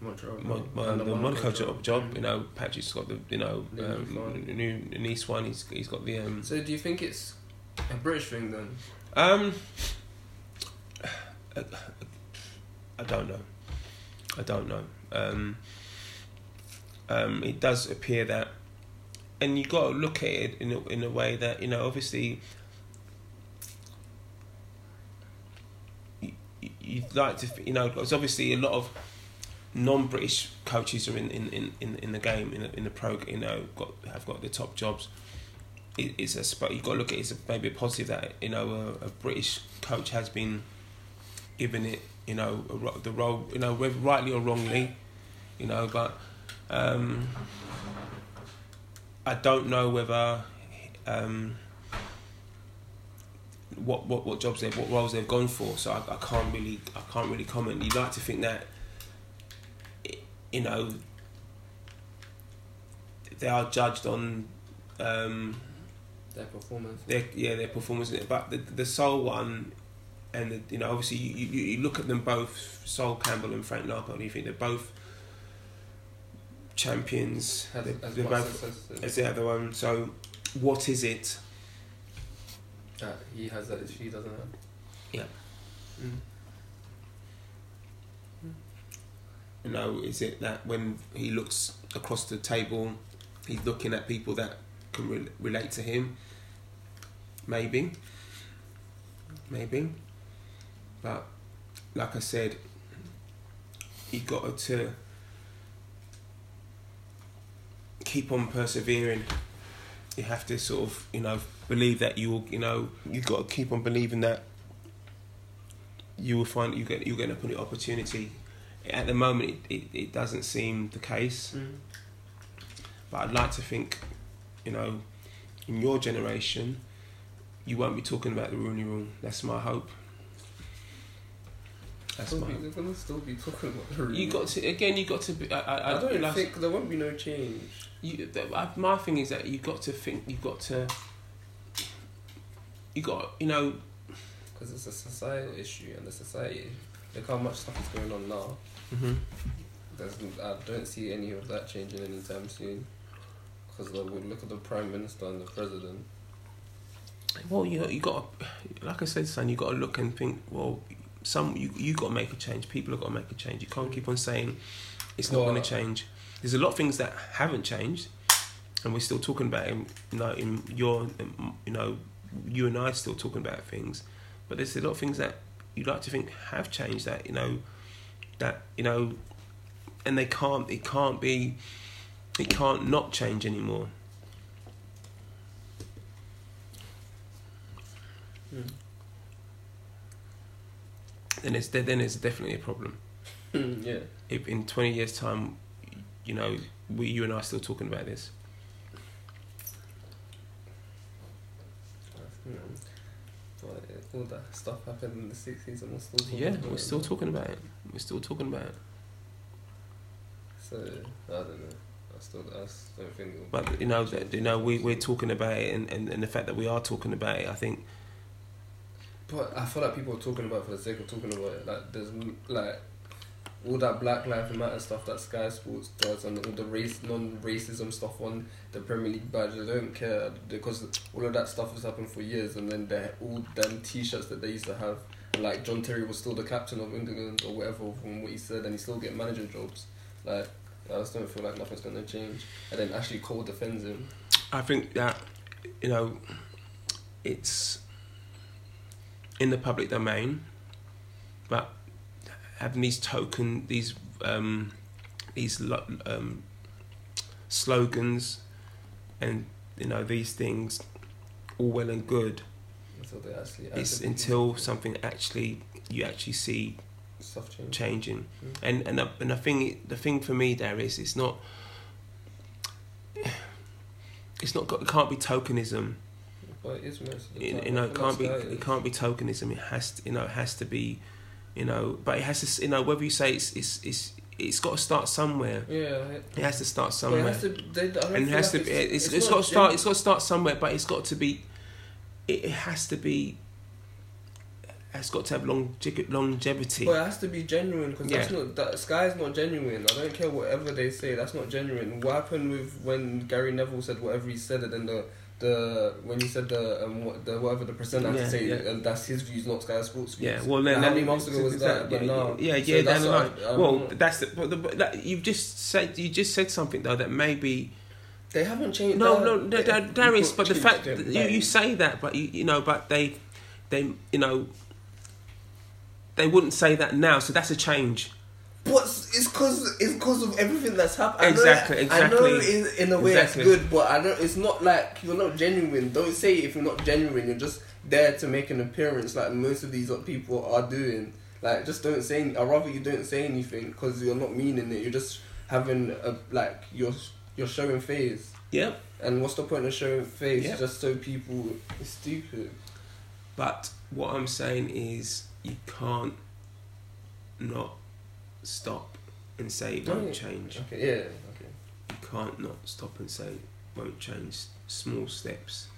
Montreal, Mon- Mon- the Monaco job, job. Mm. You know, Patrick's got the you know The um, new Nice one. He's he's got the um. So do you think it's a British thing then? Um, [SIGHS] I don't know. I don't know. Um, um, it does appear that, and you got to look at it in a, in a way that you know. Obviously, you, you- you'd like to, you know, because obviously a lot of non-British coaches are in in, in, in, the game in the, in the pro. You know, got have got the top jobs it, it's a you've got to look at it as maybe a positive that you know a, a British coach has been given it you know a, the role you know whether rightly or wrongly you know but um, I don't know whether um, what, what what jobs they've what roles they've gone for so I, I can't really I can't really comment you'd like to think that you know they are judged on um, Their performance. their yeah their performance but the the Sol one and the, you know obviously you, you, you look at them both Sol Campbell and Frank Lampard and you think they're both champions Has, they're, has they're both success as the other one so what is it that he has that she doesn't have. Yeah. Mm. you know is it that when he looks across the table he's looking at people that can re- relate to him maybe maybe but like I said you got to keep on persevering. You have to sort of you know believe that you will you know you've got to keep on believing that you will find you get you get an opportunity. At the moment it, it, it doesn't seem the case. Mm. but I'd like to think you know in your generation you won't be talking about the Rooney Rule that's my hope that's Still be, they're gonna still be talking about the you got to again you got to be I, I, I don't like- think there won't be no change. you, th- I- my thing is that you've got to think you've got to you got you know Because it's a societal issue, and the society. Look how much stuff is going on now. mhm. There's, I don't see any of that changing anytime soon. Because look at the prime minister and the president. Well, you you got like I said, son. You got to look and think. Well, some you you got to make a change. People have got to make a change. You can't keep on saying it's not Well, going to change. There's a lot of things that haven't changed. and we're still talking about him. You know, in your, you know, you and I are still talking about things, but there's a lot of things that you'd like to think have changed. That you know, that you know, and they can't. It can't be. It can't not change anymore. Mm. Then it's then it's definitely a problem. [CLEARS THROAT] yeah. If in twenty years' time, you know, we you and I are still talking about this. All that stuff happened in the sixties, and we're still talking Yeah, about we're still talking about it. We're still talking about it. So I don't know. I still, I still don't think. But you know, that, you know, we we're talking about it, and, and, and the fact that we are talking about it, I think, But I feel like people are talking about it for the sake of talking about it. Like there's like all that Black Lives Matter stuff that Sky Sports does, and all the race non-racism stuff on the Premier League badge. They don't care because all of that stuff has happened for years, and then they all them T-shirts that they used to have. Like John Terry was still the captain of England or whatever from what he said, and he still get manager jobs. Like I just don't feel like nothing's gonna change. And then Ashley Cole defends him. I think that you know, it's in the public domain, but having these token these um, these um, slogans and you know these things all well and good Until they actually. it's until something actually you actually see change. changing Mm. and and I- and the thing the thing for me there is it's not [SIGHS] it's not got, it can't be tokenism But it is most you, know it can't be it can't be tokenism it has to, you know it has to be you know but it has to you know whether you say it's it's it's it's got to start somewhere Yeah, it, it has to start but it somewhere has to. They, and it has like to be it's, it's, it's not got to start it's got to start somewhere but it's got to be it, it has to be it's got to have longe- longevity But it has to be genuine because that's not that Sky's not genuine. I don't care whatever they say. That's not genuine. What happened with when Gary Neville said whatever he said, and then the the when you said the um what the whatever the presenter had Yeah, to say, yeah. and that's his views, not Sky Sports views. Yeah, well, then Like, how many months ago was that? But yeah, no, yeah, So yeah. that's what I- I'm well, that's the, but the, that, you've just said you just said something though that maybe they haven't changed. no, no, no, they- Dar- Darrius. But the fact them, that you, you say that, but you you know, but they they you know they wouldn't say that now, so that's a change. But it's cause it's cause of everything that's happened. I know Exactly, I know exactly. in, in a way Exactly. it's good, but I don't. It's not like you're not genuine. Don't say if you're not genuine. You're just there to make an appearance, like most of these people are doing. Like just don't say. I'd rather you don't say anything because you're not meaning it. You're just having a like you're you're showing face. Yeah, And what's the point of showing face Yeah. just so people? It's stupid. but what I'm saying is you can't not stop and say it won't change. Okay. Yeah. Okay. You can't not stop and say it won't change. Small steps,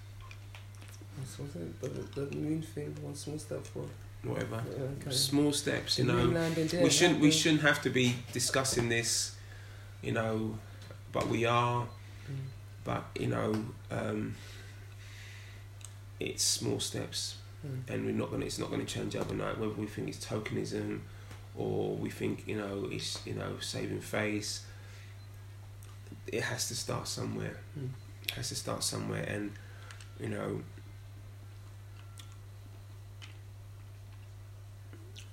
What's what's it? The, the moon thing. One small step for. whatever. Okay. Small steps, you The know. we shouldn't we shouldn't have to be discussing this you know but we are Mm. but you know um, it's small steps Mm. and we're not gonna it's not gonna change overnight whether we think it's tokenism or we think you know it's you know saving face it has to start somewhere. Mm. it has to start somewhere. And you know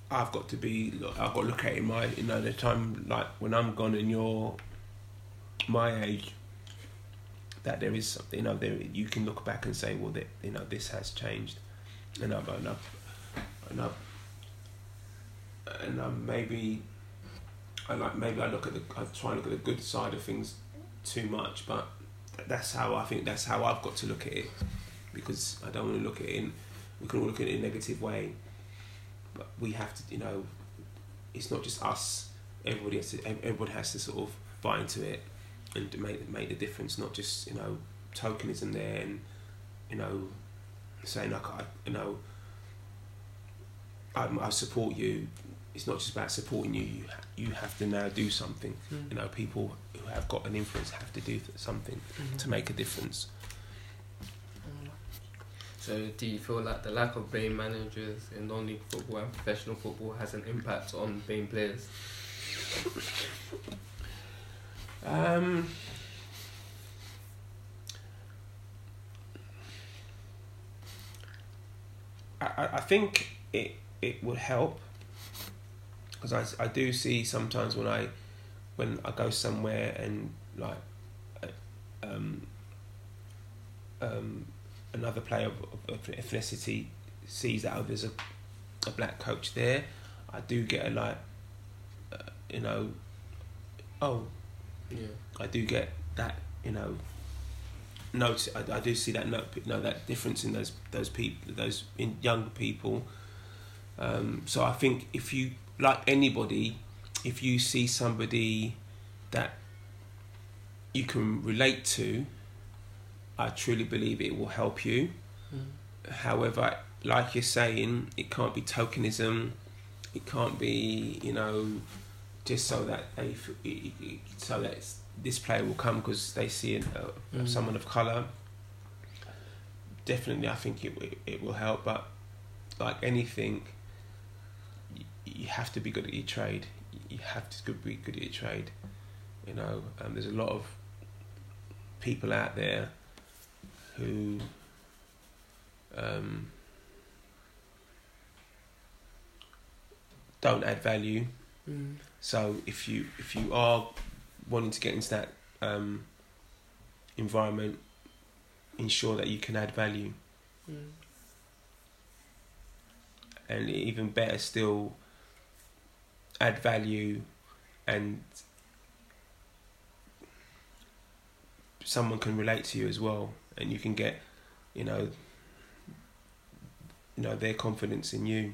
I've got to be I've got to look at it in my you know the time like when I'm gone and you're my age that there is something you know there you can look back and say well that you know this has changed. And I've and I've and I've and I'm maybe I like maybe I look at the I try and look at the good side of things too much but that's how I think that's how I've got to look at it because I don't want to look at it in we can all look at it in a negative way but we have to you know it's not just us everybody has to everybody has to sort of buy into it and make make the difference not just you know tokenism there and you know saying like I you know I, I support you it's not just about supporting you. You you have to now do something. Mm. You know, people who have got an influence have to do something mm-hmm. to make a difference. Hmm. So, do you feel like the lack of BAME managers in non-league football and professional football has an impact on BAME players? um, I, I think it it would help because I, I do see sometimes when I when I go somewhere and like um, um, another player of, of ethnicity sees that oh there's a, a black coach there I do get a like uh, you know oh Yeah. I do get that you know note I, I do see that note you know that difference in those those people those in younger people um, so I think if you like anybody if you see somebody that you can relate to I truly believe it will help you Mm. however like you're saying it can't be tokenism it can't be you know just so that they f- it- it- so that this player will come because they see uh, Mm. someone of color definitely I think it it will help but like anything you, have to be good at your trade you have to be good at your trade you know um, there's a lot of people out there who um, don't add value. Mm. So if you if you are wanting to get into that um, environment, ensure that you can add value, Mm. and even better still, add value, and someone can relate to you as well, and you can get, you know, you know their confidence in you.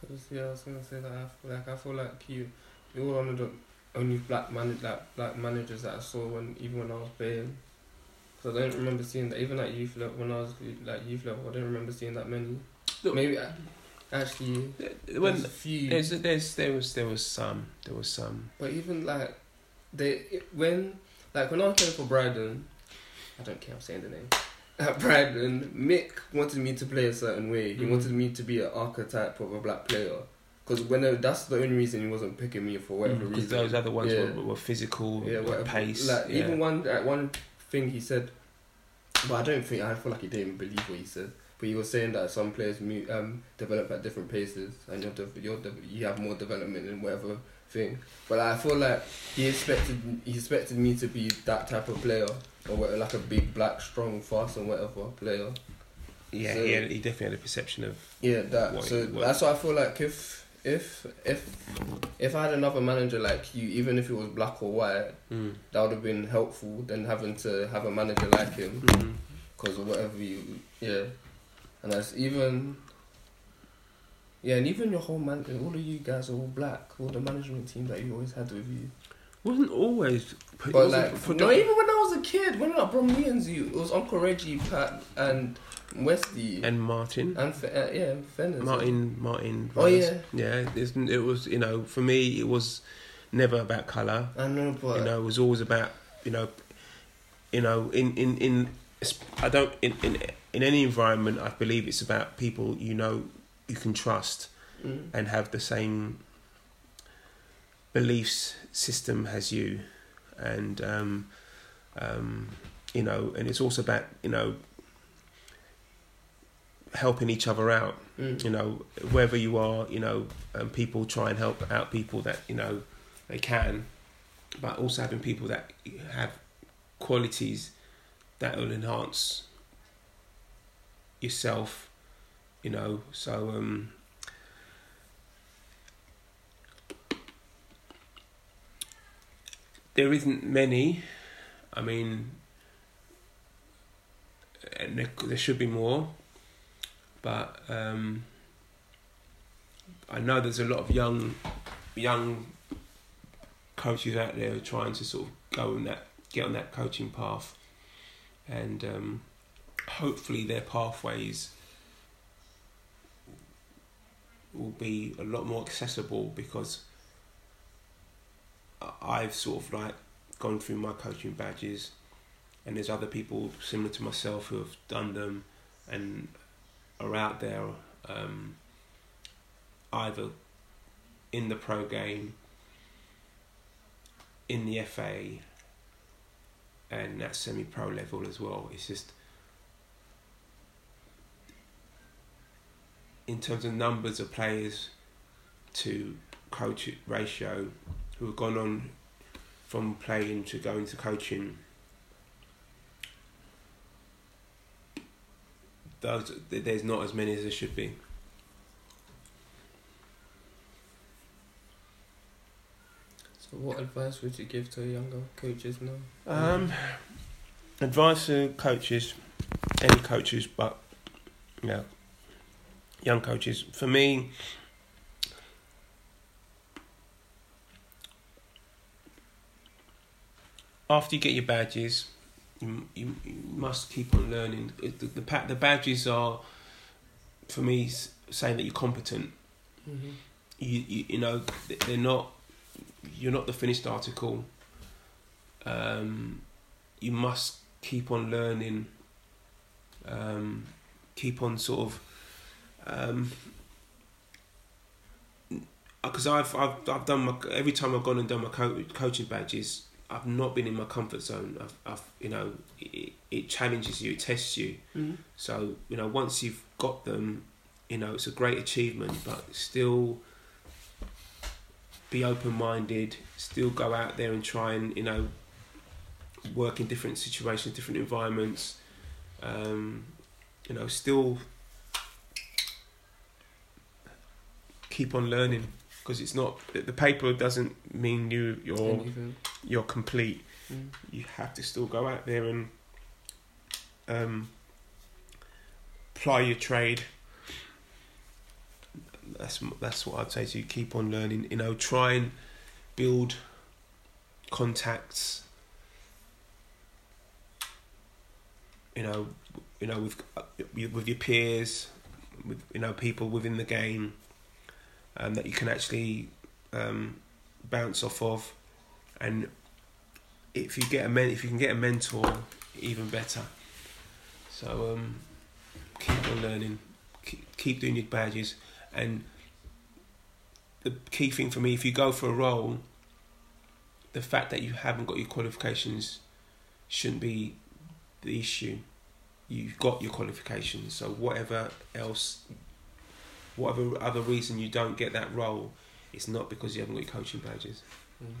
Cause yeah, I was gonna say that. I feel like I feel like you, you're one of the only black man, like black managers that I saw when even when I was playing. Cause I don't remember seeing that even at youth level when I was like youth level. I don't remember seeing that many. Look- Maybe I, actually When few. there's there's there was there was some there was some But even like they when like when I was playing for Bryden, I don't care. I'm saying the name. [LAUGHS] At Bryden, Mick wanted me to play a certain way. He Mhm. wanted me to be an archetype of a black player. Because when that's the only reason he wasn't picking me for whatever because reason. those other ones Yeah. were, were physical, yeah, whatever. pace. Like yeah. even one at one thing he said, but I don't think I feel like he didn't believe what he said. But you were saying that some players um develop at different paces, and you're, de- you're de- you have more development in whatever thing. But I feel like he expected he expected me to be that type of player, or what- like a big black, strong, fast, and whatever player. yeah, so- he, had, he definitely had a perception of Yeah, that. What- so what- that's why I feel like if if if if I had another manager like you, even if it was black or white, mm, that would have been helpful than having to have a manager like him mm, because of whatever you yeah and that's even yeah and even your whole man all of you guys are all black all the management team that you always had with you wasn't always. but wasn't like no even when I was a kid when I brought me and you it was Uncle Reggie Pat and Westy and, and Martin, Fe- uh, yeah Fenners Martin, Martin. Oh, yeah. yeah. It was you know for me it was never about color. I know but you know, it was always about you know, you know, in in in I don't in in in any environment. I believe it's about people you know you can trust mm, and have the same beliefs system as you, and um, um, you know, and it's also about you know helping each other out. Mm, you know wherever you are you know um, people try and help out people that you know they can but also having people that have qualities that will enhance yourself you know so um there isn't many. I mean and there, there should be more but um, I know there's a lot of young young coaches out there trying to sort of go on that get on that coaching path, and um, hopefully their pathways will be a lot more accessible because I've sort of like gone through my coaching badges, and there's other people similar to myself who have done them, and are out there um, either in the pro game, in the FA, and that semi pro level as well. It's just in terms of numbers of players to coach ratio who have gone on from playing to going to coaching. Those, there's not as many as there should be. What advice would you give to younger coaches now? Um, advice to coaches, any coaches, but yeah, young coaches. For me, after you get your badges, you, you, you must keep on learning. The, the the badges are, for me, saying that you're competent. Mm-hmm. You, you you know they're not. You're not the finished article. Um, you must keep on learning. Um, keep on sort of. Um, because I've, I've I've done my every time I've gone and done my co- coaching badges, I've not been in my comfort zone. I've, I've you know it, it challenges you, it tests you. Mm-hmm. So you know once you've got them, you know it's a great achievement, but still be open minded. Still go out there and try and you know work in different situations, different environments. Um, you know, still keep on learning because it's not the paper doesn't mean you you're Anything. you're complete. Mm. You have to still go out there and um, ply your trade. That's that's what I'd say to you. Keep on learning. You know, try and build contacts. You know, you know with with your peers, with you know people within the game, um, that you can actually um, bounce off of, and if you get a men- if you can get a mentor, even better. So um, keep on learning, keep, keep doing your badges, and the key thing for me, if you go for a role, the fact that you haven't got your qualifications shouldn't be the issue. You've got your qualifications, so whatever else, whatever other reason you don't get that role, it's not because you haven't got your coaching badges Mm.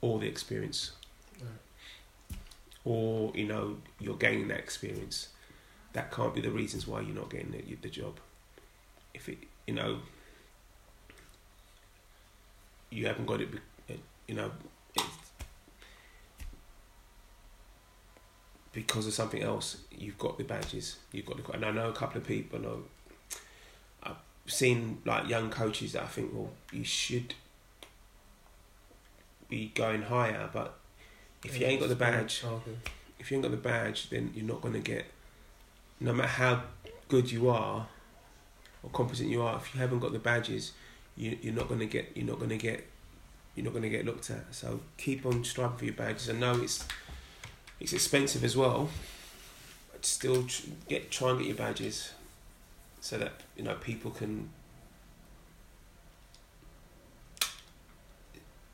or the experience Right. or you know you're gaining that experience that can't be the reasons why you're not getting the, the job if it you know you haven't got it be- eh, you know it's because of something else you've got the badges you've got the and I know a couple of people know I've seen like young coaches that I think well you should be going higher but if you ain't got the badge if you ain't got the badge, then you're not going to get, no matter how good you are or competent you are, if you haven't got the badges, you, you're not going to get, you're not going to get, you're not going to get looked at. So keep on striving for your badges. I know it's, it's expensive as well, but still tr- get try and get your badges, so that you know people can,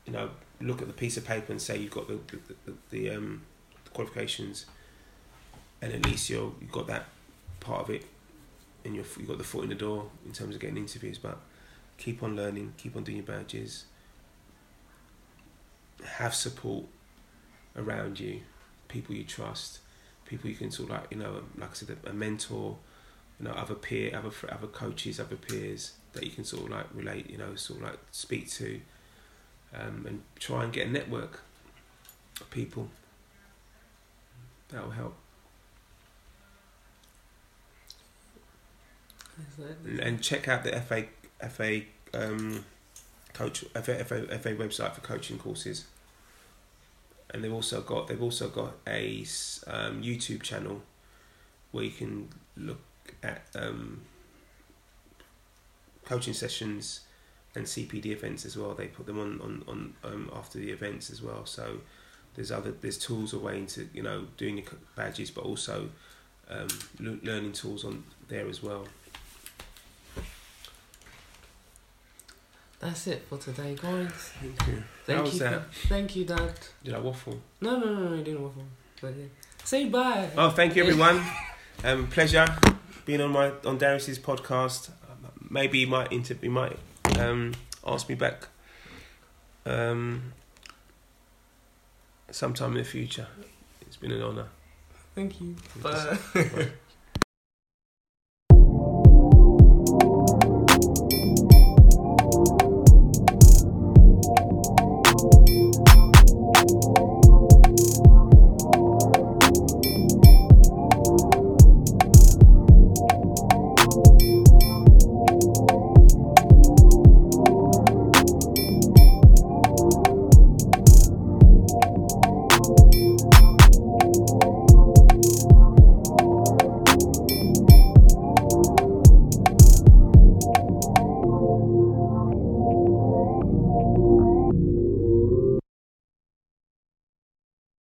you know, look at the piece of paper and say you've got the the, the, the um the qualifications, and at least you're you've got that part of it, and you've, you got the foot in the door in terms of getting interviews. But keep on learning, keep on doing your badges. Have support around you, people you trust, people you can sort of like you know, like I said, a mentor, you know, other peer, other other coaches, other peers that you can sort of like relate, you know, sort of like speak to, um, and try and get a network of people. That will help. And check out the FA FA um, coach FA, FA FA website for coaching courses. And they've also got they've also got a um, YouTube channel where you can look at um, coaching sessions and CPD events as well. They put them on on, on um, after the events as well. So there's other there's tools away into you know doing your badges, but also um, learning tools on there as well. That's it for today, guys. Thank you. Thank How you. For, thank you, Dad. Did I waffle? No, no, no, no, you didn't waffle. But yeah. Say bye. Oh, thank you, everyone. [LAUGHS] um, pleasure being on my on Darrius's podcast. maybe he might inter- he might um, ask me back um, sometime in the future. It's been an honour. Thank you. Bye.